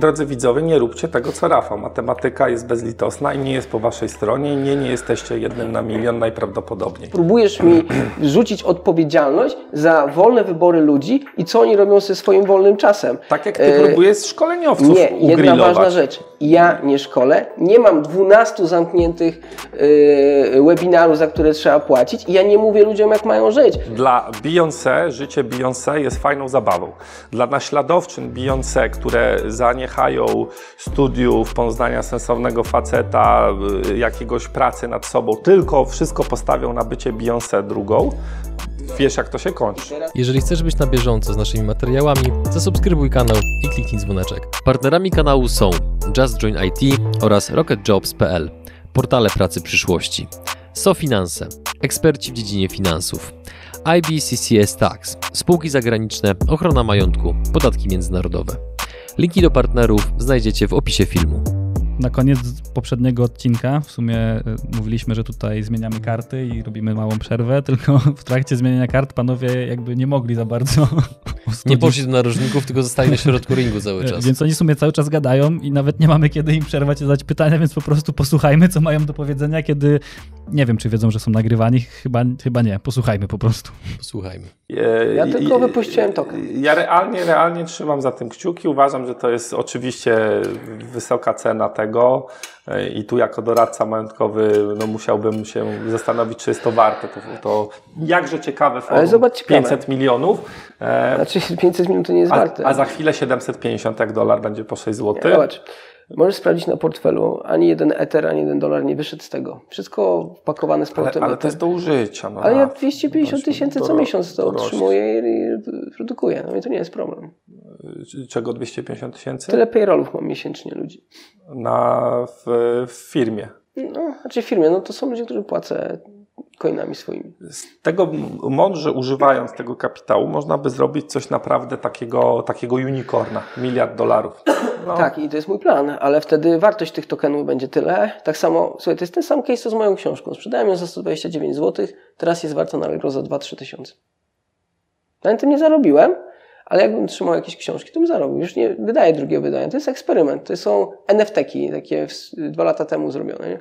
Drodzy widzowie, nie róbcie tego co Rafał. Matematyka jest bezlitosna i nie jest po waszej stronie. Nie, nie jesteście jednym na milion najprawdopodobniej. Próbujesz mi rzucić odpowiedzialność za wolne wybory ludzi i co oni robią ze swoim wolnym czasem. Tak jak ty e... próbujesz szkoleniowców Nie, jedna ważna rzecz. Ja nie szkolę, nie mam 12 zamkniętych yy, webinarów, za które trzeba płacić i ja nie mówię ludziom, jak mają żyć. Dla Beyoncé życie Beyoncé jest fajną zabawą. Dla naśladowczyn Beyoncé, które za nie zaniechają studiów, poznania sensownego faceta, y, jakiegoś pracy nad sobą, tylko wszystko postawią na bycie Beyoncé drugą, wiesz jak to się kończy. Jeżeli chcesz być na bieżąco z naszymi materiałami, zasubskrybuj kanał i kliknij dzwoneczek. Partnerami kanału są Just Join IT oraz RocketJobs.pl, portale pracy przyszłości. SoFinanse, eksperci w dziedzinie finansów. IBCCS Tax, spółki zagraniczne, ochrona majątku, podatki międzynarodowe. Linki do partnerów znajdziecie w opisie filmu. Na koniec poprzedniego odcinka w sumie e, mówiliśmy, że tutaj zmieniamy karty i robimy małą przerwę, tylko w trakcie zmieniania kart panowie jakby nie mogli za bardzo. Nie poszli do narożników, tylko zostali na środku ringu cały e, czas. Więc oni w sumie cały czas gadają i nawet nie mamy kiedy im przerwać i zadać pytania, więc po prostu posłuchajmy, co mają do powiedzenia, kiedy nie wiem, czy wiedzą, że są nagrywani. Chyba, chyba nie. Posłuchajmy po prostu. Posłuchajmy. Ja tylko wypuściłem token. Ja realnie, realnie trzymam za tym kciuki. Uważam, że to jest oczywiście wysoka cena tego i tu jako doradca majątkowy no, musiałbym się zastanowić, czy jest to warte. To, to jakże ciekawe forum. Ale zobacz, 500 milionów. E, znaczy 500 milionów to nie jest a, warte. A za chwilę 750 jak dolar będzie po 6 zł. Zobacz. Możesz sprawdzić na portfelu, ani jeden Ether, ani jeden dolar nie wyszedł z tego. Wszystko wpakowane z portem. Ale, ale to jest do użycia. No ale ja 250 tysięcy co miesiąc to otrzymuję i produkuję. No i to nie jest problem. Czego 250 tysięcy? Tyle payrollów mam miesięcznie ludzi. Na, w, w firmie? No, znaczy w firmie, no to są ludzie, którzy płacę coinami swoimi. Z tego mądrze używając tego kapitału można by zrobić coś naprawdę takiego, takiego unicorna, miliard dolarów. No. Tak, i to jest mój plan, ale wtedy wartość tych tokenów będzie tyle. Tak samo, słuchaj, to jest ten sam case co z moją książką. Sprzedałem ją za 129 zł, teraz jest warta na Allegro za 2-3 tysiące. Na tym nie zarobiłem, ale jakbym trzymał jakieś książki, to bym zarobił. Już nie wydaję drugiego wydania. To jest eksperyment. To są NFT-ki, takie dwa lata temu zrobione. Nie?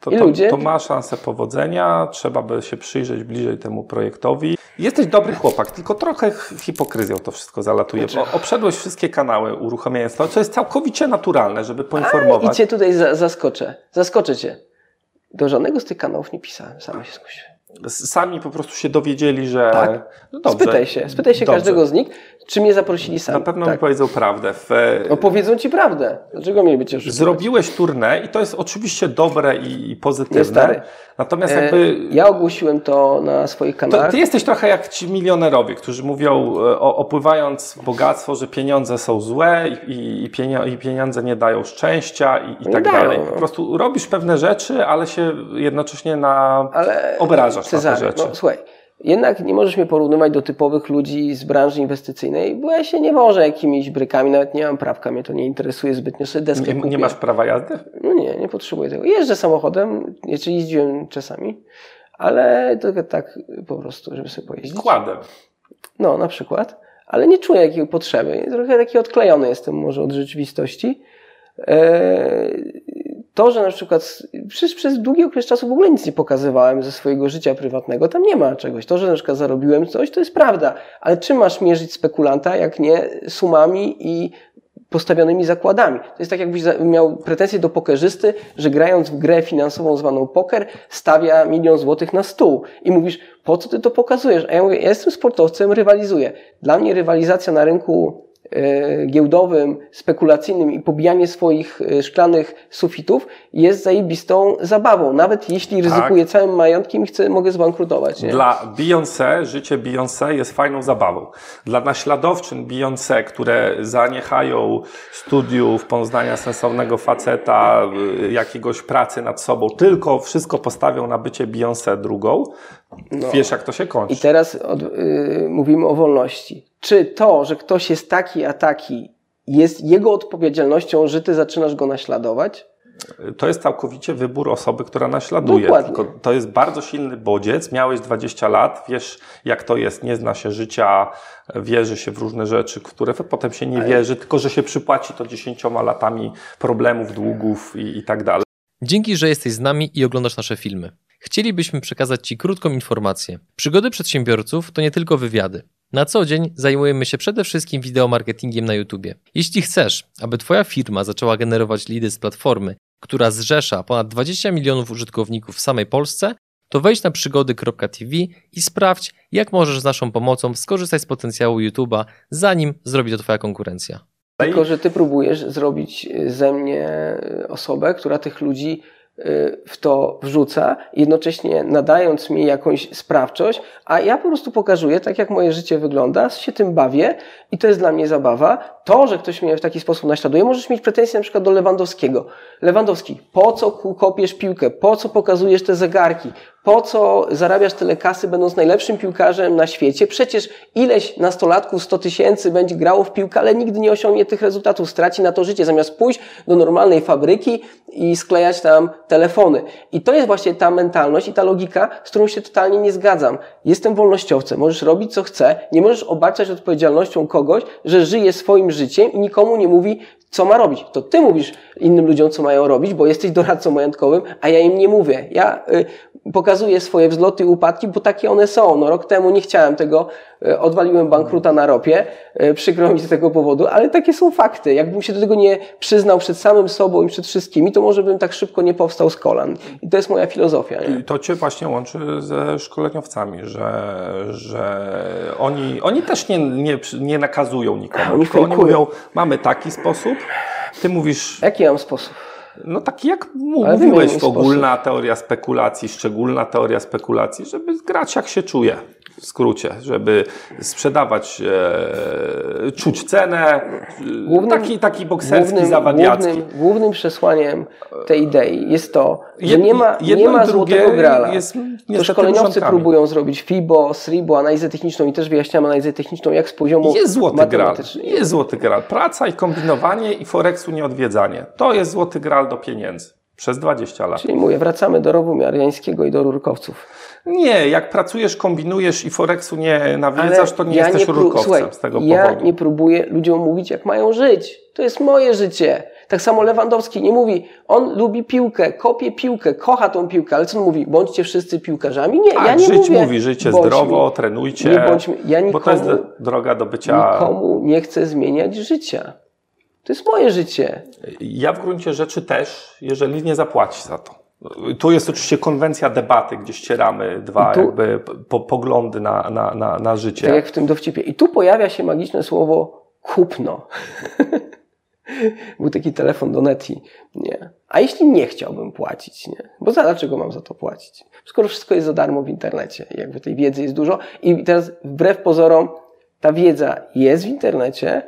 To, I to, ludzie... to ma szansę powodzenia, trzeba by się przyjrzeć bliżej temu projektowi. Jesteś dobry chłopak, tylko trochę hipokryzją to wszystko zalatuje, bo znaczy- obszedłeś wszystkie kanały uruchamiając to, co jest całkowicie naturalne, żeby poinformować. A, I cię tutaj zaskoczę. Zaskoczę cię. Do żadnego z tych kanałów nie pisałem, sam się skusiłem sami po prostu się dowiedzieli, że. Tak. No dobrze, spytaj się, spytaj się dobrze. każdego z nich, czy mnie zaprosili sami. Na pewno tak. mi powiedzą prawdę. W... No powiedzą ci prawdę. Dlaczego mieliby cię oszukiwać? Zrobiłeś turnę i to jest oczywiście dobre i pozytywne. Nie, stary. Natomiast e, jakby. Ja ogłosiłem to na swoich kanałach. To, ty jesteś trochę jak ci milionerowie, którzy mówią, e, opływając bogactwo, że pieniądze są złe i, i, pieniądze nie dają szczęścia i, i tak dają, dalej. Po prostu robisz pewne rzeczy, ale się jednocześnie na ale obrażasz Cezary, na te rzeczy. No, słuchaj jednak nie możesz mnie porównywać do typowych ludzi z branży inwestycyjnej, bo ja się nie wożę jakimiś brykami, nawet nie mam prawka, mnie to nie interesuje zbytnio, sobie deskę nie, nie masz prawa jazdy? No nie, nie potrzebuję tego. Jeżdżę samochodem, jeszcze jeździłem czasami, ale tylko tak po prostu, żeby sobie pojeździć. Kładem. No, na przykład. Ale nie czuję jakiej potrzeby. Trochę taki odklejony jestem może od rzeczywistości. Eee, to, że na przykład przez, przez długi okres czasu w ogóle nic nie pokazywałem ze swojego życia prywatnego, tam nie ma czegoś. To, że na przykład zarobiłem coś, to jest prawda. Ale czym masz mierzyć spekulanta, jak nie sumami i postawionymi zakładami. To jest tak, jakbyś miał pretensje do pokerzysty, że grając w grę finansową zwaną poker, stawia milion złotych na stół i mówisz, po co ty to pokazujesz? A ja mówię, ja jestem sportowcem, rywalizuję. Dla mnie rywalizacja na rynku giełdowym, spekulacyjnym i pobijanie swoich e, szklanych sufitów jest zajebistą zabawą. Nawet jeśli tak. ryzykuję całym majątkiem i chcę, mogę zbankrutować. Nie? Dla Beyoncé życie Beyoncé jest fajną zabawą. Dla naśladowczyn Beyoncé, które zaniechają studiów, poznania sensownego faceta, y, jakiegoś pracy nad sobą, tylko wszystko postawią na bycie Beyoncé drugą, no. wiesz jak to się kończy. I teraz od, yy, mówimy o wolności czy to, że ktoś jest taki, a taki, jest jego odpowiedzialnością, że ty zaczynasz go naśladować? To jest całkowicie wybór osoby, która naśladuje. Dokładnie. Tylko to jest bardzo silny bodziec. Miałeś 20 lat, wiesz jak to jest, nie zna się życia, wierzy się w różne rzeczy, które potem się nie wierzy, tylko że się przypłaci to 10 latami problemów, długów i, i tak dalej. Dzięki, że jesteś z nami i oglądasz nasze filmy. Chcielibyśmy przekazać Ci krótką informację. Przygody przedsiębiorców to nie tylko wywiady. Na co dzień zajmujemy się przede wszystkim wideomarketingiem na YouTube. Jeśli chcesz, aby Twoja firma zaczęła generować lidy z platformy, która zrzesza ponad 20 milionów użytkowników w samej Polsce, to wejdź na przygody.tv i sprawdź, jak możesz z naszą pomocą skorzystać z potencjału YouTube'a, zanim zrobi to Twoja konkurencja. Tylko, że ty próbujesz zrobić ze mnie osobę, która tych ludzi w to wrzuca, jednocześnie nadając mi jakąś sprawczość, a ja po prostu pokazuję, tak jak moje życie wygląda, się tym bawię i to jest dla mnie zabawa. To, że ktoś mnie w taki sposób naśladuje, możesz mieć pretensje na przykład do Lewandowskiego. Lewandowski, po co kopiesz piłkę? Po co pokazujesz te zegarki? Po co zarabiasz tyle kasy, będąc najlepszym piłkarzem na świecie? Przecież ileś nastolatków, 100 tysięcy będzie grało w piłkę, ale nigdy nie osiągnie tych rezultatów. Straci na to życie, zamiast pójść do normalnej fabryki i sklejać tam telefony. I to jest właśnie ta mentalność i ta logika, z którą się totalnie nie zgadzam. Jestem wolnościowcem, możesz robić co chcę, nie możesz obarczać odpowiedzialnością kogoś, że żyje swoim życiem i nikomu nie mówi, co ma robić. To ty mówisz innym ludziom, co mają robić, bo jesteś doradcą majątkowym, a ja im nie mówię. Ja y, pokazuję swoje wzloty i upadki, bo takie one są. No, rok temu nie chciałem tego, y, odwaliłem bankruta na ropie, y, przykro mi z tego powodu, ale takie są fakty. Jakbym się do tego nie przyznał przed samym sobą i przed wszystkimi, to może bym tak szybko nie powstał z kolan. I to jest moja filozofia. Nie? I to cię właśnie łączy ze szkoleniowcami, że, że oni, oni też nie, nie, nie nakazują nikomu. Oni tylko oni mówią, mamy taki sposób, ty mówisz, Jaki mam sposób? no taki jak mówiłeś, ogólna teoria spekulacji, szczególna teoria spekulacji, żeby grać jak się czuje. W skrócie, żeby sprzedawać, e, czuć cenę, Głównym- taki, taki bokserski, Głównym, zawadiacki. głównym, głównym przesłaniem tej idei jest to, że nie ma, jedno nie ma złotego grala. jest To szkoleniowcy próbują zrobić FIBO, SRIBO, analizę techniczną i też wyjaśniam analizę techniczną, jak z poziomu Jest złoty gral. Jest złoty gral. Praca i kombinowanie i Forexu nieodwiedzanie. To jest złoty gral do pieniędzy. Przez 20 lat. Czyli mówię, wracamy do rowu miarjańskiego i do rurkowców. Nie, jak pracujesz, kombinujesz i Forexu nie nawiedzasz, to nie jesteś pró- rurkowcem Słuchaj, z tego ja powodu. nie próbuję ludziom mówić, jak mają żyć. To jest moje życie. Tak samo Lewandowski nie mówi, on lubi piłkę, kopie piłkę, kocha tą piłkę, ale co on mówi? Bądźcie wszyscy piłkarzami? Nie, Tak, ja nie żyć mówię. mówi, życie bądźmy. zdrowo, trenujcie, Nie bądźmy, ja bo to jest nikomu, droga do bycia... nikomu nie chcę zmieniać życia. To jest moje życie. Ja w gruncie rzeczy też, jeżeli nie zapłaci za to. Tu jest oczywiście konwencja debaty, gdzie ścieramy dwa tu- jakby po, poglądy na, na, na, na życie. Tak jak w tym dowcipie. I tu pojawia się magiczne słowo kupno. Był taki telefon do Neti. Nie. A jeśli nie chciałbym płacić, nie? Bo za dlaczego mam za to płacić? Skoro wszystko jest za darmo w internecie jakby tej wiedzy jest dużo i teraz wbrew pozorom ta wiedza jest w internecie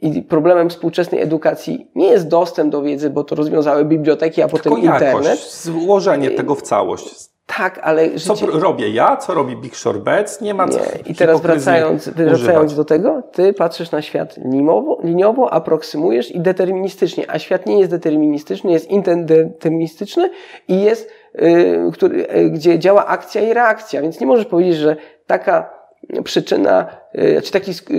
i problemem współczesnej edukacji nie jest dostęp do wiedzy, bo to rozwiązały biblioteki, a potem Tylko internet. jakość, złożenie tego w całość. Tak, ale Co życie... pr- robię ja, co robi Big Short Bets, nie ma co Nie. I teraz wracając, wracając używać. do tego, ty patrzysz na świat liniowo, liniowo, aproksymujesz i deterministycznie, a świat nie jest deterministyczny, jest interdeterministyczny i jest, y, który, y, gdzie działa akcja i reakcja, więc nie możesz powiedzieć, że taka przyczyna, y, czy taki y,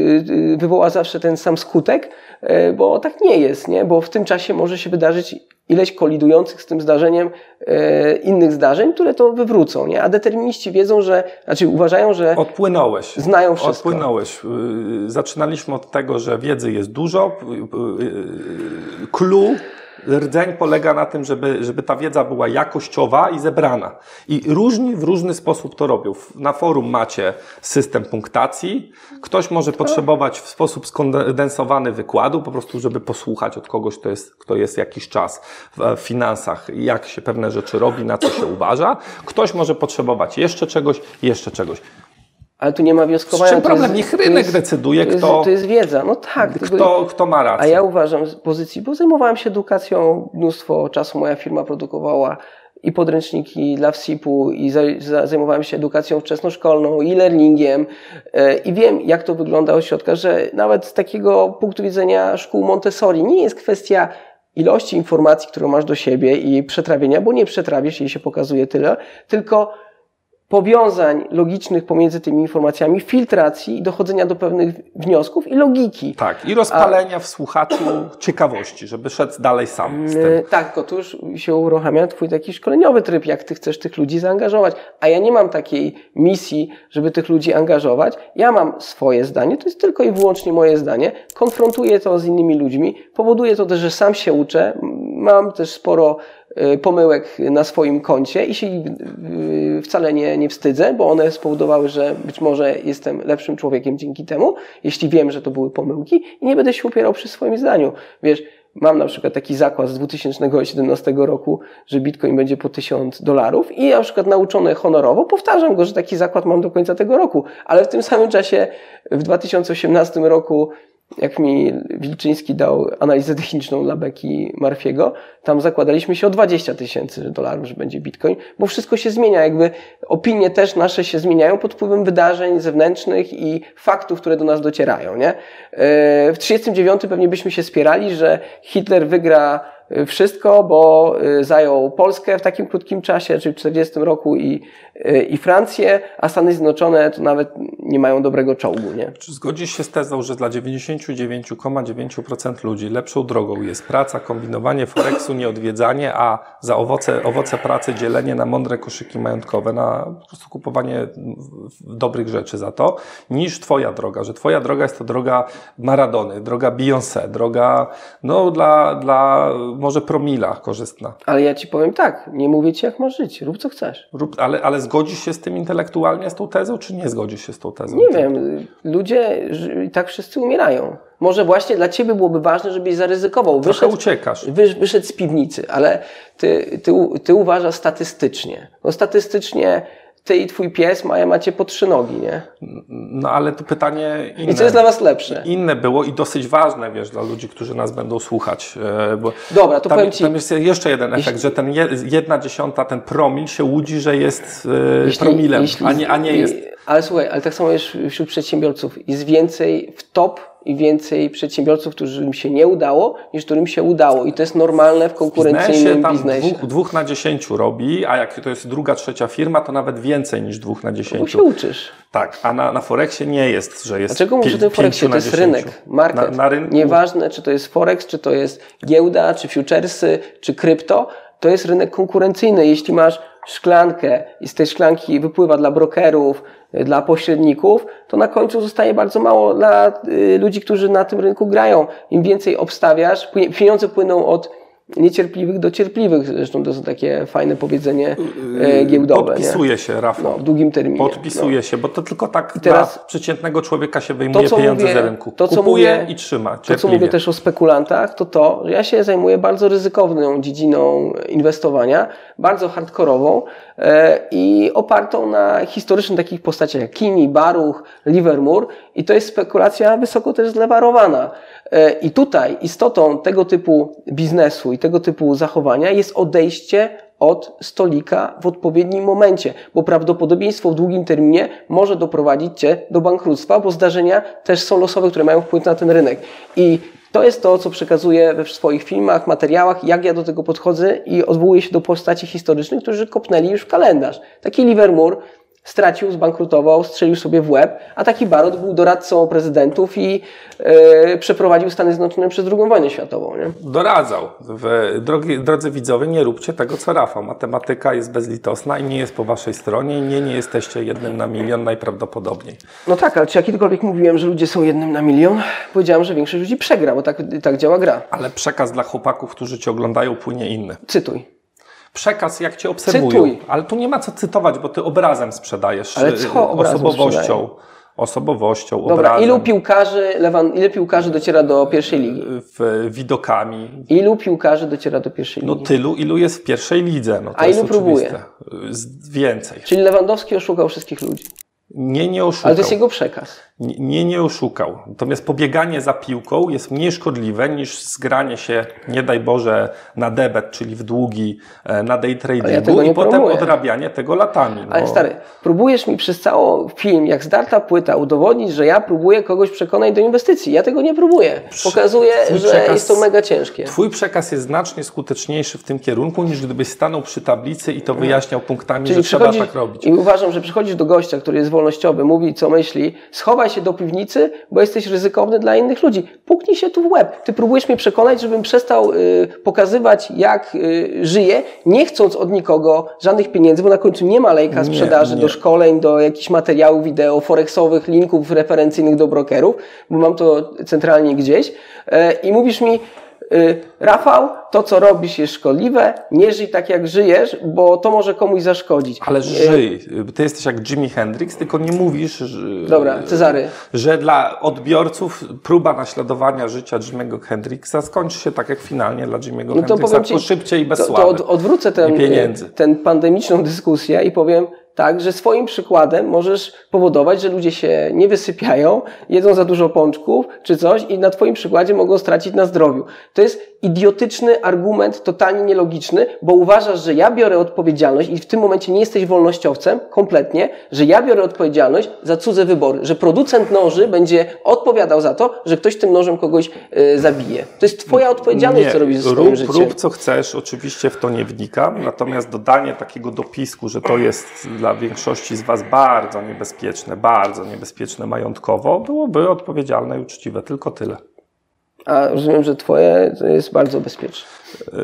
y, wywoła zawsze ten sam skutek, y, bo tak nie jest, nie? bo w tym czasie może się wydarzyć ileś kolidujących z tym zdarzeniem y, innych zdarzeń, które to wywrócą, nie? a determiniści wiedzą, że, znaczy uważają, że Odpłynąłeś. Znają wszystko. Odpłynąłeś. Yy, Zaczynaliśmy od tego, że wiedzy jest dużo. Yy, yy, Clue, rdzeń polega na tym, żeby, żeby ta wiedza była jakościowa i zebrana. I różni w różny sposób to robią. Na forum macie system punktacji. Ktoś może potrzebować w sposób skondensowany wykładu, po prostu, żeby posłuchać od kogoś, kto jest, kto jest jakiś czas w w finansach, jak się pewne rzeczy robi, na co się uważa. Ktoś może potrzebować jeszcze czegoś, jeszcze czegoś. Ale tu nie ma Z wnioskowania. czym to problem? Niech rynek jest- decyduje, to jest, kto, To jest wiedza, no tak. tylko- kto, kto ma A rację. ja uważam z pozycji, bo zajmowałem się edukacją, mnóstwo czasu moja firma produkowała i podręczniki dla wSIP-u i za, za, zajmowałem się edukacją wczesnoszkolną i learningiem e, i wiem, jak to wygląda od środka, że nawet z takiego punktu widzenia szkół Montessori nie jest kwestia ilości informacji, którą masz do siebie i przetrawienia, bo nie przetrawisz, jej się pokazuje tyle, tylko powiązań logicznych pomiędzy tymi informacjami, filtracji i dochodzenia do pewnych wniosków i logiki. Tak, i rozpalenia w słuchaczu ciekawości, żeby szedł dalej sam z tym. E, Tak, tylko tu już się uruchamia twój taki szkoleniowy tryb, jak ty chcesz tych ludzi zaangażować. A ja nie mam takiej misji, żeby tych ludzi angażować. Ja mam swoje zdanie, to jest tylko i wyłącznie moje zdanie. Konfrontuję to z innymi ludźmi. Powoduje to też, że sam się uczę. Mam też sporo pomyłek na swoim koncie i się e, wcale nie, nie wstydzę, bo one spowodowały, że być może jestem lepszym człowiekiem dzięki temu, jeśli wiem, że to były pomyłki i nie będę się upierał przy swoim zdaniu. Wiesz, Mam na przykład taki zakład z 2017 roku, że Bitcoin będzie po 1000 dolarów i ja na przykład nauczony honorowo powtarzam go, że taki zakład mam do końca tego roku, ale w tym samym czasie w 2018 roku jak mi Wilczyński dał analizę techniczną dla Beki Marfiego, tam zakładaliśmy się o 20 tysięcy dolarów, że będzie Bitcoin, bo wszystko się zmienia, jakby opinie też nasze się zmieniają pod wpływem wydarzeń zewnętrznych i faktów, które do nas docierają, nie? E, W 39 pewnie byśmy się spierali, że Hitler wygra wszystko, bo e, zajął Polskę w takim krótkim czasie, czyli w 40 roku i, e, i Francję, a Stany Zjednoczone to nawet nie mają dobrego czołgu, nie? Czy zgodzisz się z tezą, że dla 99,9% ludzi lepszą drogą jest praca, kombinowanie foreksu, nieodwiedzanie, a za owoce, owoce pracy dzielenie na mądre koszyki majątkowe, na po prostu kupowanie dobrych rzeczy za to, niż twoja droga, że twoja droga jest to droga Maradony, droga Beyoncé, droga no dla, dla może promila korzystna. Ale ja ci powiem tak, nie mówię ci jak masz żyć, rób co chcesz. Rób, ale, ale zgodzisz się z tym intelektualnie, z tą tezą, czy nie zgodzisz się z tą tezą? Nie wiem, ludzie tak wszyscy umierają. Może właśnie dla ciebie byłoby ważne, żebyś zaryzykował. Trochę Wyszedł, uciekasz. wysz, wyszedł z piwnicy, ale ty, ty, ty uważasz statystycznie. No statystycznie ty i twój pies mają, macie po trzy nogi, nie? No ale tu pytanie inne. I co jest dla was lepsze? Inne było i dosyć ważne, wiesz, dla ludzi, którzy nas będą słuchać. e, Dobra, to tam, powiem ci- tam jest jeszcze jeden efekt, że ten je, jedna dziesiąta, ten promil się łudzi, że jest e, promilem, a nie, a nie jest. Ale słuchaj, ale tak samo jest wśród przedsiębiorców. Jest więcej w top i więcej przedsiębiorców, którym się nie udało, niż którym się udało. I to jest normalne w biznesie konkurencyjnym tam biznesie. dwóch, dwóch na dziesięciu robi, a jak to jest druga, trzecia firma, to nawet więcej niż dwóch na Bo się dziesięciu. uczysz. Tak, a na, na Forexie nie jest, że jest Dlaczego mówisz o tym Forexie? To jest dziesięciu. rynek, market. Na, na rynku Nieważne, czy to jest Forex, czy to jest giełda, czy futuresy, czy krypto, to jest rynek konkurencyjny. Jeśli masz szklankę i z tej szklanki wypływa dla brokerów, y, dla pośredników, to na końcu zostaje bardzo mało dla y, ludzi, którzy na tym rynku grają. Im więcej obstawiasz, pieniądze płyną od niecierpliwych do cierpliwych. Zresztą to jest takie fajne powiedzenie e, giełdowe. nie? Podpisuje się, Rafał. No, w długim terminie. Podpisuje się, bo to tylko tak teraz- dla przeciętnego człowieka się wyjmuje To, pieniądze mówię- z rynku. to, co Kupuje mówię- i trzyma. To, co cierpliwie. mówię też o spekulantach, to to, że ja się zajmuję bardzo ryzykowną dziedziną inwestowania, bardzo hardkorową e, i opartą na historycznych takich postaciach jak Kini, Baruch, Livermore i to jest spekulacja wysoko też zlewarowana. E, I tutaj istotą tego typu biznesu i tego typu zachowania jest odejście od stolika w odpowiednim momencie, bo prawdopodobieństwo w długim terminie może doprowadzić Cię do bankructwa, bo zdarzenia też są losowe, które mają wpływ na ten rynek. I to jest to, co przekazuję we swoich filmach, materiałach, jak ja do tego podchodzę i odwołuję się do postaci historycznych, którzy kopnęli już w kalendarz. Taki Livermore stracił, zbankrutował, strzelił sobie w łeb, a taki Barot był doradcą prezydentów i e, przeprowadził Stany Zjednoczone przez II wojnę światową. Nie? Doradzał. Drogi, drodzy widzowie, nie róbcie tego, co Rafał. Matematyka jest bezlitosna i nie jest po waszej stronie. Nie, nie jesteście jednym na milion najprawdopodobniej. No tak, ale czy ja kiedykolwiek mówiłem, że ludzie są jednym na milion? Powiedziałem, że większość ludzi przegra, bo tak, tak działa gra. Ale przekaz dla chłopaków, którzy cię oglądają, płynie inny. Cytuj. Przekaz, jak cię obserwują. Cytuj. Ale tu nie ma co cytować, bo ty obrazem sprzedajesz. Ale y, co obrazem Osobowością. Osobowością, Dobra, obrazem. ilu piłkarzy, Lewan, ile piłkarzy dociera do pierwszej ligi? w, widokami. Ilu piłkarzy dociera do pierwszej No ligi? tylu, ilu jest w pierwszej lidze. No, A ilu próbuje? Z- Więcej. Czyli Lewandowski oszukał wszystkich ludzi. Nie, nie oszukał. Ale to jest jego przekaz. Nie, nie oszukał. Natomiast pobieganie za piłką jest mniej szkodliwe niż zgranie się, nie daj Boże, na debet, czyli w długi, e, na day tradingu ja i potem promuję. odrabianie tego latami. No. Ale stary, próbujesz mi przez cały film, jak zdarta płyta, udowodnić, że ja próbuję kogoś przekonać do inwestycji. Ja tego nie próbuję. Pokazuję, że przekaz- jest to mega ciężkie. Twój przekaz jest znacznie skuteczniejszy w tym kierunku, niż gdybyś stanął przy tablicy i to wyjaśniał punktami, że trzeba tak robić. I uważam, że przychodzisz do gościa, który jest wolnościowy, mówi co myśli, schowaj się do piwnicy, bo jesteś ryzykowny dla innych ludzi. Puknij się tu w łeb. Ty próbujesz mnie przekonać, żebym przestał y, pokazywać, jak y, żyję, nie chcąc od nikogo żadnych pieniędzy, bo na końcu nie ma lejka Nie, sprzedaży nie. do szkoleń, do jakichś materiałów wideo, forexowych, linków referencyjnych do brokerów, bo mam to centralnie gdzieś. E, I mówisz mi, y, Rafał, to co robisz jest szkodliwe, nie żyj tak jak żyjesz, bo to może komuś zaszkodzić. Ale żyj. Ty jesteś jak Jimi Hendrix, tylko nie mówisz, że, Dobra, Cezary. że dla odbiorców próba naśladowania życia Jimiego Hendrixa skończy się tak jak finalnie dla Jimiego No to Hendrixa, powiem ci, szybciej i bez to, to od, odwrócę ten, pieniędzy. ten pandemiczną dyskusję i powiem tak, że swoim przykładem możesz powodować, że ludzie się nie wysypiają, jedzą za dużo pączków czy coś i na twoim przykładzie mogą stracić na zdrowiu. To jest idiotyczny argument, totalnie nielogiczny, bo uważasz, że ja biorę odpowiedzialność i w tym momencie nie jesteś wolnościowcem kompletnie, że ja biorę odpowiedzialność za cudze wybory, że producent noży będzie odpowiadał za to, że ktoś tym nożem kogoś y, zabije. To jest twoja odpowiedzialność, co robisz ze swoim rób, życiem. rób co chcesz, oczywiście w to nie wnikam, natomiast dodanie takiego dopisku, że to jest dla większości z Was bardzo niebezpieczne, bardzo niebezpieczne majątkowo, byłoby odpowiedzialne i uczciwe, tylko tyle. A rozumiem, że twoje to jest bardzo bezpieczne.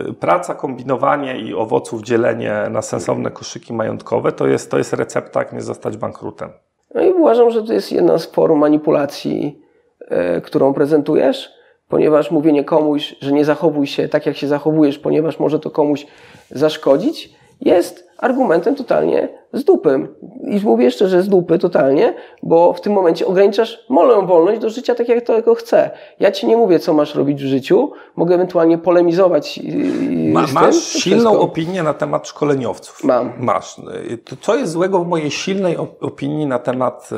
Y, Praca, kombinowanie i owoców dzielenie na sensowne koszyki majątkowe to jest, to jest recepta, jak nie zostać bankrutem. No i uważam, że to jest jedna z form manipulacji, e, którą prezentujesz, ponieważ mówienie komuś, że nie zachowuj się tak, jak się zachowujesz, ponieważ może to komuś zaszkodzić, jest argumentem totalnie z dupym. I mówię jeszcze, że z dupy totalnie, bo w tym momencie ograniczasz moją wolność do życia tak, jak tego chcę. Ja ci nie mówię, co masz robić w życiu, mogę ewentualnie polemizować yy, Ma, z masz tym, silną opinię na temat szkoleniowców. Mam. Masz. Co jest złego w mojej silnej op- opinii na temat.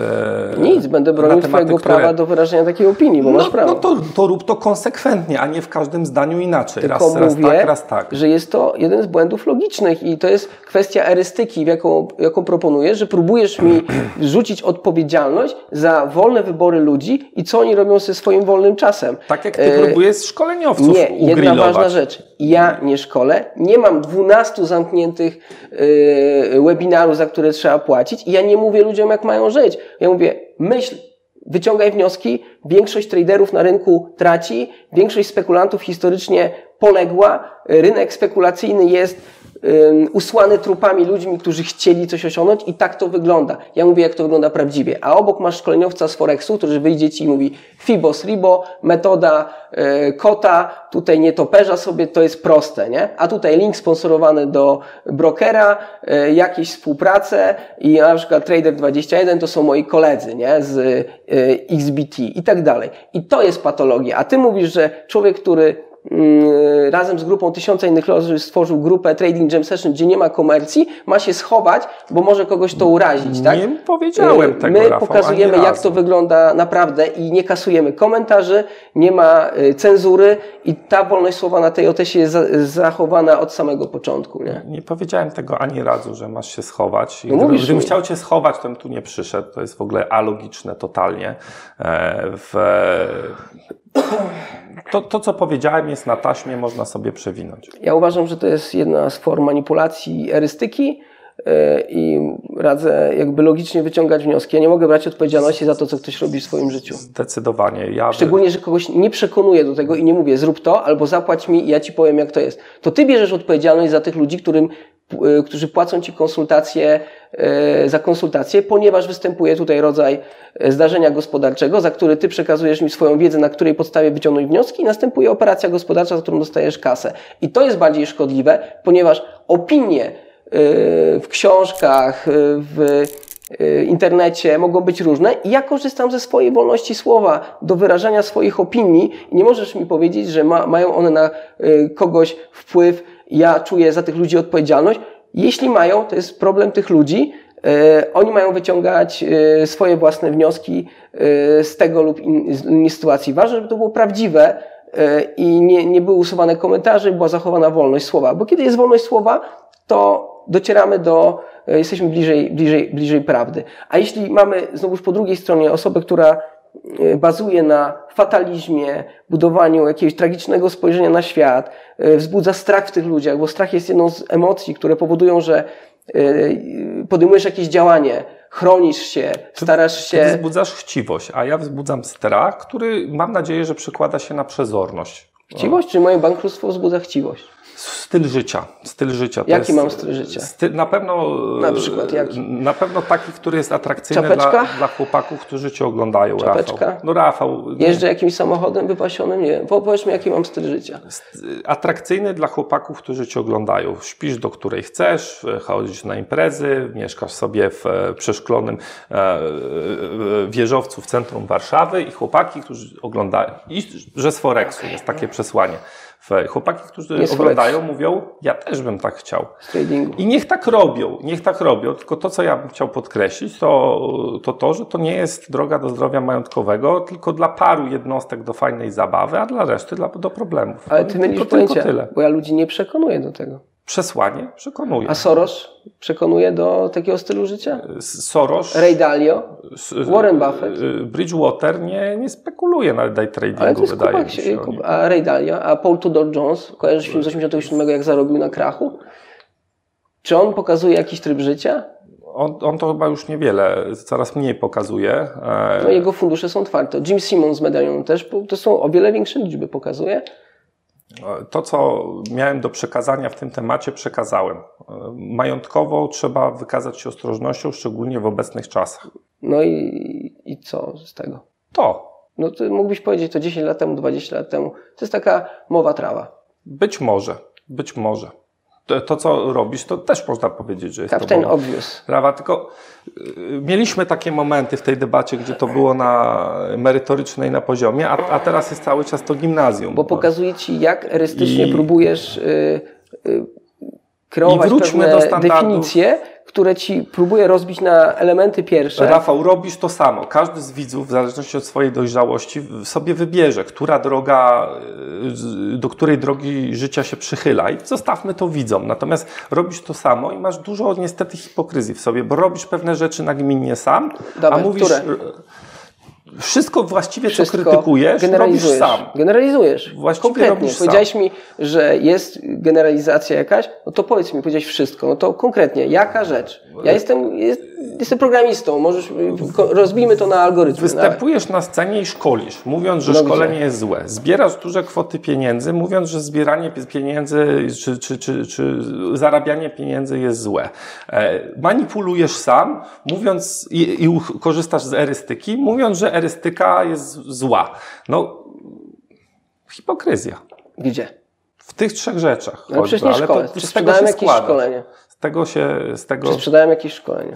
e, Nic, będę bronił tematy, twojego które- prawa do wyrażenia takiej opinii, bo No, masz prawo. no to, to rób to konsekwentnie, a nie w każdym zdaniu inaczej. Tylko raz, raz mówię, tak, raz tak. że jest to jeden z błędów logicznych i to jest kwestia erystyki, w jaką, jaką proponuję, że próbujesz mi rzucić odpowiedzialność za wolne wybory ludzi i co oni robią ze swoim wolnym czasem. Tak jak ty E, próbujesz szkoleniowców Nie, jedna ugrillować. ważna rzecz. Ja nie szkolę, nie mam 12 zamkniętych yy, webinarów, za które trzeba płacić i ja nie mówię ludziom, jak mają żyć. Ja mówię, myśl, wyciągaj wnioski. Większość traderów na rynku traci, większość spekulantów historycznie poległa. Rynek spekulacyjny jest usłany trupami ludźmi, którzy chcieli coś osiągnąć i tak to wygląda. Ja mówię, jak to wygląda prawdziwie. A obok masz szkoleniowca z Forexu, który wyjdzie ci i mówi Fibos Ribo, metoda y, kota, tutaj nie toperza sobie, to jest proste, nie? A tutaj link sponsorowany do brokera, y, jakieś współprace i na przykład Trader21 to są moi koledzy, nie? Z y, XBT i tak dalej. I to jest patologia. A ty mówisz, że człowiek, który razem z grupą tysiąca innych ludzi stworzył grupę Trading Jam Session, gdzie nie ma komercji, ma się schować, bo może kogoś to urazić, tak? Nie powiedziałem Y, tego, My Rafał, pokazujemy, jak razu. to wygląda naprawdę i nie kasujemy komentarzy, nie ma y, cenzury i ta wolność słowa na tej OTS jest za- zachowana od samego początku, nie? Nie powiedziałem tego ani razu, że masz się schować. I No mówisz gdybym mi. chciał cię schować, to bym tu nie przyszedł. To jest w ogóle alogiczne totalnie. E, W, to, to, co powiedziałem, jest na taśmie, można sobie przewinąć. Ja uważam, że to jest jedna z form manipulacji erystyki i radzę jakby logicznie wyciągać wnioski. Ja nie mogę brać odpowiedzialności za to, co ktoś robi w swoim życiu. Zdecydowanie. Ja Szczególnie, że kogoś nie przekonuję do tego i nie mówię, zrób to, albo zapłać mi i ja ci powiem, jak to jest. To ty bierzesz odpowiedzialność za tych ludzi, którym, y, którzy płacą ci konsultacje, y, za konsultacje, ponieważ występuje tutaj rodzaj zdarzenia gospodarczego, za który ty przekazujesz mi swoją wiedzę, na której podstawie wyciągnąć wnioski i następuje operacja gospodarcza, za którą dostajesz kasę. I to jest bardziej szkodliwe, ponieważ opinie w książkach, y, w y, internecie mogą być różne i ja korzystam ze swojej wolności słowa do wyrażania swoich opinii i nie możesz mi powiedzieć, że ma, mają one na y, kogoś wpływ, ja czuję za tych ludzi odpowiedzialność. Jeśli mają, to jest problem tych ludzi, Oni mają wyciągać swoje własne wnioski z tego lub innej sytuacji. Ważne, żeby to było prawdziwe i nie, nie były usuwane komentarze, była zachowana wolność słowa. Bo kiedy jest wolność słowa, to docieramy do, e, jesteśmy bliżej, bliżej, bliżej prawdy. A jeśli mamy znowuż po drugiej stronie osobę, która e, bazuje na fatalizmie, budowaniu jakiegoś tragicznego spojrzenia na świat, e, wzbudza strach w tych ludziach, bo strach jest jedną z emocji, które powodują, że podejmujesz jakieś działanie, chronisz się, starasz Ty się. wzbudzasz chciwość, a ja wzbudzam strach, który mam nadzieję, że przekłada się na przezorność. Chciwość, czy moje bankructwo wzbudza chciwość? Styl życia. Styl życia. To Jaki jest, mam styl życia? Styl, na pewno. Na przykład jaki? Na pewno taki, który jest atrakcyjny dla, dla chłopaków, którzy cię oglądają. Czapeczka? Rafał. No Rafał. Jeżdżę jakimś samochodem wypasionym? Nie. Po- Powiedz mi, jaki mam styl życia. Atrakcyjny dla chłopaków, którzy cię oglądają. Śpisz do której chcesz, chodzisz na imprezy, mieszkasz sobie w e, przeszklonym e, e, wieżowcu w centrum Warszawy i chłopaki, którzy oglądają. I że z Forexu jest takie przesłanie. Chłopaki, którzy oglądają, mówią, ja też bym tak chciał. I niech tak robią, niech tak robią, tylko to, co ja bym chciał podkreślić, to to, to że to nie jest droga do zdrowia majątkowego, tylko dla paru jednostek do fajnej zabawy, a dla reszty dla, do problemów. Ale ty mylisz pojęcia, tyle. bo ja ludzi nie przekonuję do tego. Przesłanie przekonuje. A Soros przekonuje do takiego stylu życia? Soros, Ray Dalio? Warren Buffett? y, Bridgewater nie, nie spekuluje na day tradingu, Ale to jest wydaje kupak, się, kup- a Ray Dalio, a Paul Tudor Jones, kojarzysz film z 87, jak zarobił na krachu? Czy on pokazuje jakiś tryb życia? On, on to chyba już niewiele, coraz mniej pokazuje. E, No jego fundusze są twarde. Jim Simmons z medalionu też, bo to są o wiele większe liczby, pokazuje. To, co miałem do przekazania w tym temacie, przekazałem. Majątkowo trzeba wykazać się ostrożnością, szczególnie w obecnych czasach. No i, i co z tego? To No ty mógłbyś powiedzieć to 10 lat temu, 20 lat temu. To jest taka mowa trawa. być może, być może. To, to co robisz, to też można powiedzieć, że jest to Captain mowa. Obvious. Prawa, tylko y, mieliśmy takie momenty w tej debacie, gdzie to było na merytorycznej na poziomie, a, a teraz jest cały czas to gimnazjum. Bo pokazuje ci, jak erystycznie I- próbujesz y, y, kreować I wróćmy do standardów. definicje, które ci próbuje rozbić na elementy pierwsze. Rafał, robisz to samo. Każdy z widzów, w zależności od swojej dojrzałości, sobie wybierze, która droga, y, do której drogi życia się przychyla i zostawmy to widzom. Natomiast robisz to samo i masz dużo niestety hipokryzji w sobie, bo robisz pewne rzeczy nagminnie sam, Dawaj, a mówisz... które? Wszystko właściwie, Wszystko co krytykujesz, robisz generalizujesz. sam. Generalizujesz. Właściwie konkretnie. robisz sam. Powiedziałeś mi, że jest generalizacja jakaś, no to powiedz mi, powiedziałeś wszystko. No to konkretnie, jaka rzecz? Ja jestem, jest, jestem programistą, możesz, rozbijmy to na algorytmy. Występujesz na scenie i szkolisz, mówiąc, że No szkolenie gdzie? jest złe. Zbierasz duże kwoty pieniędzy, mówiąc, że zbieranie pie- pieniędzy czy, czy, czy, czy zarabianie pieniędzy jest złe. E, manipulujesz sam, mówiąc i, i korzystasz z erystyki, mówiąc, że erystyka jest zła. No, hipokryzja. Gdzie? W tych trzech rzeczach. Ale przecież nie choćby, szkole. to Czy z tego się jakieś składa. szkolenie? Z tego się, z tego... Czy sprzedałem jakieś szkolenie?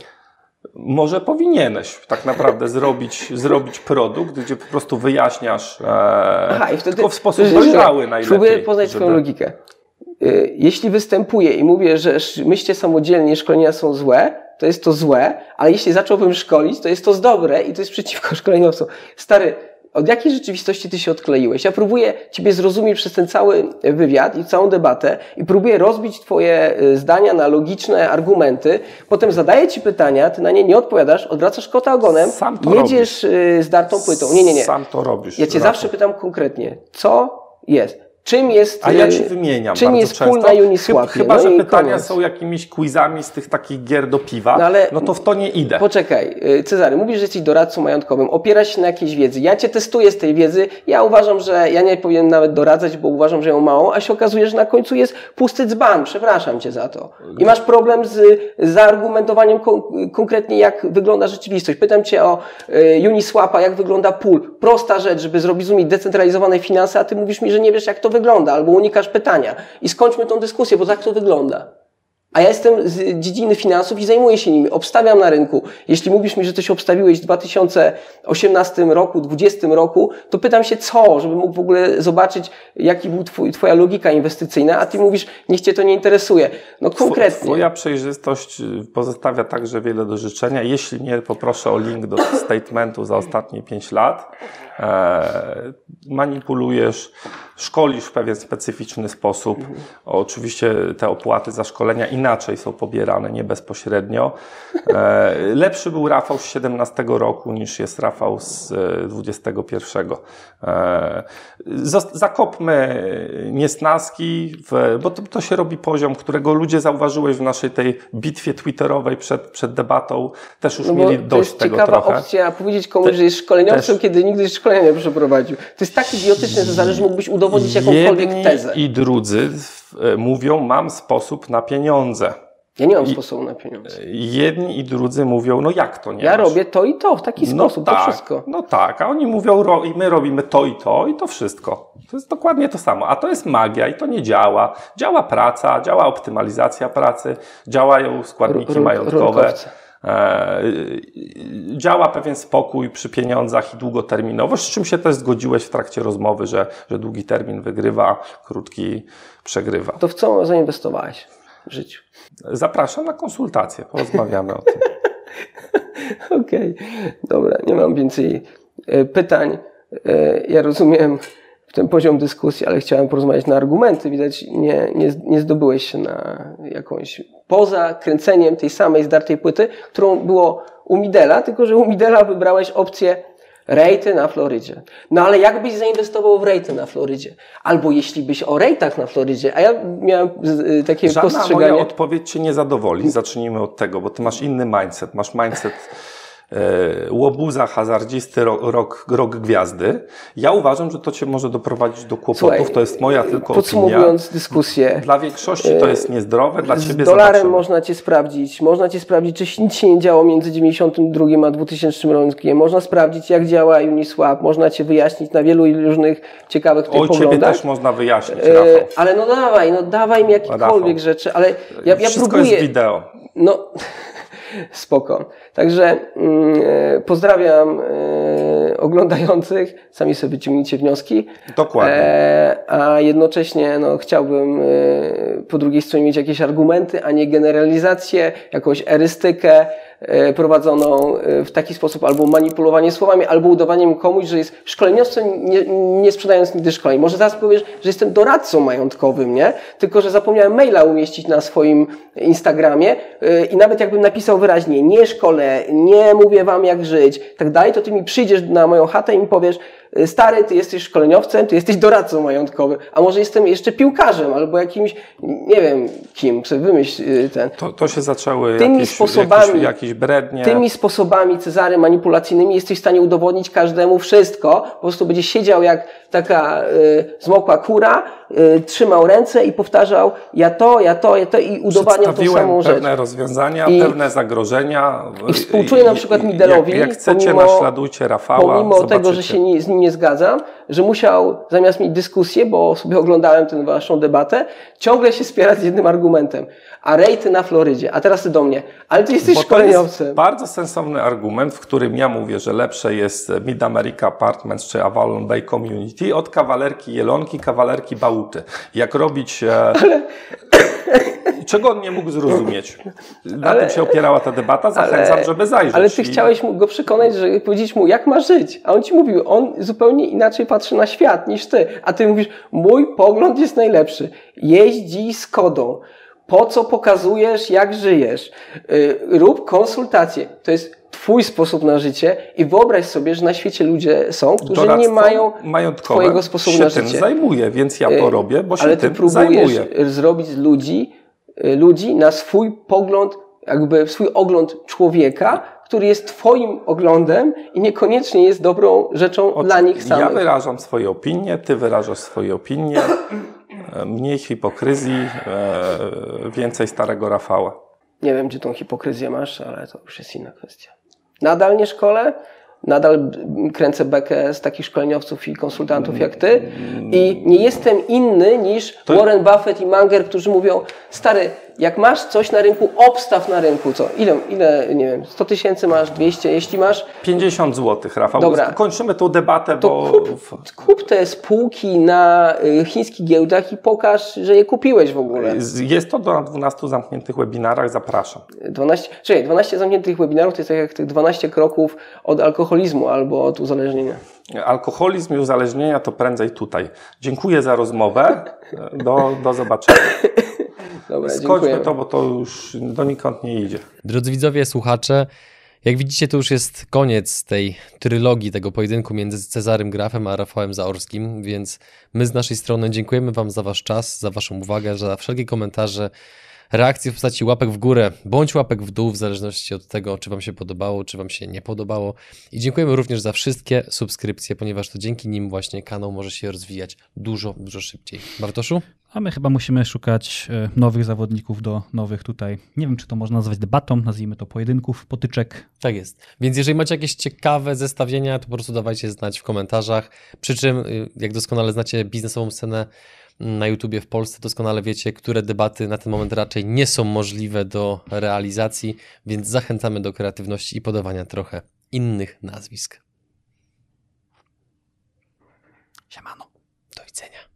Może powinieneś tak naprawdę zrobić, zrobić produkt, gdzie po prostu wyjaśniasz, e, Aha, i wtedy... tylko w sposób dojrzały najlepiej. Próbuję poznać żeby- swoją logikę. Y, Jeśli występuję i mówię, że myślcie samodzielnie, szkolenia są złe, to jest to złe, ale jeśli zacząłbym szkolić, to jest to dobre i to jest przeciwko szkoleniowcom. Stary, od jakiej rzeczywistości ty się odkleiłeś? Ja próbuję ciebie zrozumieć przez ten cały wywiad i całą debatę i próbuję rozbić twoje y, zdania na logiczne argumenty, potem zadaję ci pytania, ty na nie nie odpowiadasz, odwracasz kota ogonem, Sam to jedziesz y, z dartą płytą. Nie, nie, nie. Sam to robisz. Ja cię zawsze pytam konkretnie, co jest? Czym jest, A ja y, ci wymieniam czym bardzo jest często. pól na Uniswapie? Chyba, No że pytania koniec. są jakimiś quizami z tych takich gier do piwa, No ale- no to w to nie idę. Poczekaj, y, Cezary, mówisz, że jesteś doradcą majątkowym, opierasz się na jakiejś wiedzy. Ja cię testuję z tej wiedzy. Ja uważam, że ja nie powinienem nawet doradzać, bo uważam, że ją mało, a się okazuje, że na końcu jest pusty dzban. Przepraszam cię za to. I masz problem z zaargumentowaniem kon- konkretnie, jak wygląda rzeczywistość. Pytam cię o y, Uniswapa, jak wygląda pool. Prosta rzecz, żeby zrobić zdecentralizowane finanse, a ty mówisz mi, że nie wiesz, jak to wygląda, albo unikasz pytania. I skończmy tą dyskusję, bo tak to wygląda. A ja jestem z dziedziny finansów i zajmuję się nimi, obstawiam na rynku. Jeśli mówisz mi, że coś obstawiłeś w 2018 roku, 2020 roku, to pytam się co, żeby mógł w ogóle zobaczyć, jaki był twój, twoja logika inwestycyjna, a ty mówisz, niech cię to nie interesuje. No konkretnie. Twoja przejrzystość pozostawia także wiele do życzenia. Jeśli nie, poproszę o link do statementu za ostatnie 5 lat. E, manipulujesz, szkolisz w pewien specyficzny sposób. Mhm. Oczywiście te opłaty za szkolenia inaczej są pobierane, nie bezpośrednio. E, lepszy był Rafał z 17 roku niż jest Rafał z 21. E, zakopmy niesnaski, w, bo to, to, się robi poziom, którego ludzie zauważyłeś w naszej tej bitwie twitterowej przed, przed debatą. Też już no mieli dość tego trochę. To jest ciekawa opcja powiedzieć komuś, Te, że jest szkoleniowcem, też, kiedy nigdy szkolenia nie przeprowadził. To jest tak idiotyczne, że zależy mógłbyś udowodnić jakąkolwiek Jedni tezę. i drudzy e, mówią, mam sposób na pieniądze. Ja nie mam sposobu na pieniądze. Jedni i drudzy mówią, no jak to nie Ja masz? robię to i to, w taki no sposób, tak, to wszystko. No tak, a oni mówią, ro, i my robimy to i to i to wszystko. To jest dokładnie to samo. A to jest magia i to nie działa. Działa praca, działa optymalizacja pracy, działają składniki R majątkowe. Runkowce. E, działa pewien spokój przy pieniądzach i długoterminowość, z czym się też zgodziłeś w trakcie rozmowy, że, że długi termin wygrywa, krótki przegrywa. To w co zainwestowałeś w życiu? Zapraszam na konsultację, porozmawiamy o tym. Okej, okay. dobra, nie mam więcej e, pytań. E, ja rozumiem ten poziom dyskusji, ale chciałem porozmawiać na argumenty. Widać, nie, nie, nie zdobyłeś się na jakąś, poza kręceniem tej samej zdartej płyty, którą było u Midela, tylko że u Midela wybrałeś opcję rejty na Florydzie. No ale jakbyś zainwestował w rejty na Florydzie? Albo jeśli byś o rejtach na Florydzie, a ja miałem y, takie Żadna postrzeganie... moja odpowiedź Cię nie zadowoli. Zacznijmy od tego, bo Ty masz inny mindset. Masz mindset łobuza, hazardzisty, rok, rok gwiazdy. Ja uważam, że to Cię może doprowadzić do kłopotów. Słuchaj, to jest moja tylko Podsumowując opinia. dyskusję. Dla większości to jest niezdrowe, dla Ciebie Z dolarem zobaczymy. można Cię sprawdzić. Można Cię sprawdzić, czy nic się nie działo między 92 a 2000 rokiem. Można sprawdzić, jak działa Uniswap. Można Cię wyjaśnić na wielu różnych ciekawych tutaj o, Ciebie też można wyjaśnić, e, Rafał. Ale no dawaj, no dawaj mi jakiekolwiek rzeczy. Ale ja, ja Wszystko próbuję... jest wideo. No... Spoko. Także e, pozdrawiam e, oglądających. Sami sobie wyciągnijcie wnioski. Dokładnie. E, a jednocześnie no, chciałbym e, po drugiej stronie mieć jakieś argumenty, a nie generalizację, jakąś erystykę prowadzoną w taki sposób albo manipulowanie słowami, albo udawaniem komuś, że jest szkoleniowcem, nie, nie sprzedając nigdy szkoleń. Może teraz powiesz, że jestem doradcą majątkowym, nie? Tylko, że zapomniałem maila umieścić na swoim Instagramie i nawet jakbym napisał wyraźnie, nie szkole, nie mówię wam jak żyć, tak dalej, to ty mi przyjdziesz na moją chatę i mi powiesz, stary, ty jesteś szkoleniowcem, ty jesteś doradcą majątkowym, a może jestem jeszcze piłkarzem albo jakimś, nie wiem kim, sobie wymyśl y, ten. To, to się zaczęły tymi jakieś, sposobami, jakieś, jakieś brednie. Tymi sposobami, Cezary, manipulacyjnymi jesteś w stanie udowodnić każdemu wszystko, po prostu będzie siedział jak taka y, zmokła kura, y, trzymał ręce i powtarzał ja to, ja to, ja to i udowadniał tą samą rzecz. pewne rozwiązania, I, pewne zagrożenia. I współczuję na przykład Midelowi. Jak, jak chcecie, pomimo, naśladujcie Rafała. Pomimo zobaczycie. tego, że się nie, z nim nie zgadzam, że musiał zamiast mieć dyskusję, bo sobie oglądałem tę waszą debatę, ciągle się spierać z jednym argumentem. A rejty na Florydzie. A teraz ty do mnie. Ale ty jesteś bo szkoleniowcem. bardzo sensowny argument, w którym ja mówię, że lepsze jest Mid America Apartments czy Avalon Bay Community od kawalerki Jelonki, kawalerki Bałuty. Jak robić... E, ale... Czego on nie mógł zrozumieć? Na ale, tym się opierała ta debata, zachęcam, ale, żeby zajrzeć. Ale ty i... chciałeś go przekonać, że powiedzieć mu, jak ma żyć. A on ci mówił, on zupełnie inaczej patrzy na świat niż ty. A ty mówisz, mój pogląd jest najlepszy. Jeździ Skodą. Po co pokazujesz, jak żyjesz? Yy, rób konsultacje. To jest Twój sposób na życie i wyobraź sobie, że na świecie ludzie są, którzy Doradztwo nie mają Twojego sposobu na życie. się tym zajmuje, więc ja to robię, bo się Ale ty próbujesz zajmuję. zrobić z ludzi, y, ludzi na swój pogląd, jakby swój ogląd człowieka, który jest Twoim oglądem i niekoniecznie jest dobrą rzeczą Oczy, dla nich samych. Ja wyrażam swoje opinie, Ty wyrażasz swoje opinie. Mniej hipokryzji, e, więcej starego Rafała. Nie wiem, gdzie tą hipokryzję masz, ale to już jest inna kwestia. Nadal nie szkole, nadal kręcę bekę z takich szkoleniowców i konsultantów jak ty i nie jestem inny niż. Warren Buffett i Munger, którzy mówią, stary, jak masz coś na rynku, obstaw na rynku, co? Ile, ile nie wiem, 100 tysięcy masz, 200, jeśli masz, 50 zł, Rafał. Dobra. Kończymy tą debatę, to bo... kup, kup te spółki na y, chińskich giełdach i pokaż, że je kupiłeś w ogóle. Jest to na 12 zamkniętych webinarach, zapraszam. 12, czekaj, 12 zamkniętych webinarów to jest tak jak tych 12 kroków od alkoholizmu albo od uzależnienia. Alkoholizm i uzależnienia to prędzej tutaj. Dziękuję za rozmowę. Do, do zobaczenia. Dobra, Skończmy to, bo to już donikąd nie idzie. Drodzy widzowie, słuchacze, jak widzicie, to już jest koniec tej trylogii, tego pojedynku między Cezarym Grafem a Rafałem Zaorskim, więc my z naszej strony dziękujemy Wam za Wasz czas, za Waszą uwagę, za wszelkie komentarze, reakcje w postaci łapek w górę bądź łapek w dół, w zależności od tego, czy Wam się podobało, czy Wam się nie podobało. I dziękujemy również za wszystkie subskrypcje, ponieważ to dzięki nim właśnie kanał może się rozwijać dużo, dużo szybciej. Bartoszu? A my chyba musimy szukać e, nowych zawodników do nowych tutaj. Nie wiem, czy to można nazwać debatą, nazwijmy to pojedynków, potyczek. Tak jest. Więc jeżeli macie jakieś ciekawe zestawienia, to po prostu dawajcie znać w komentarzach. Przy czym, y, jak doskonale znacie biznesową scenę na YouTubie w Polsce, doskonale wiecie, które debaty na ten moment raczej nie są możliwe do realizacji, więc zachęcamy do kreatywności i podawania trochę innych nazwisk. Siemano. Do widzenia.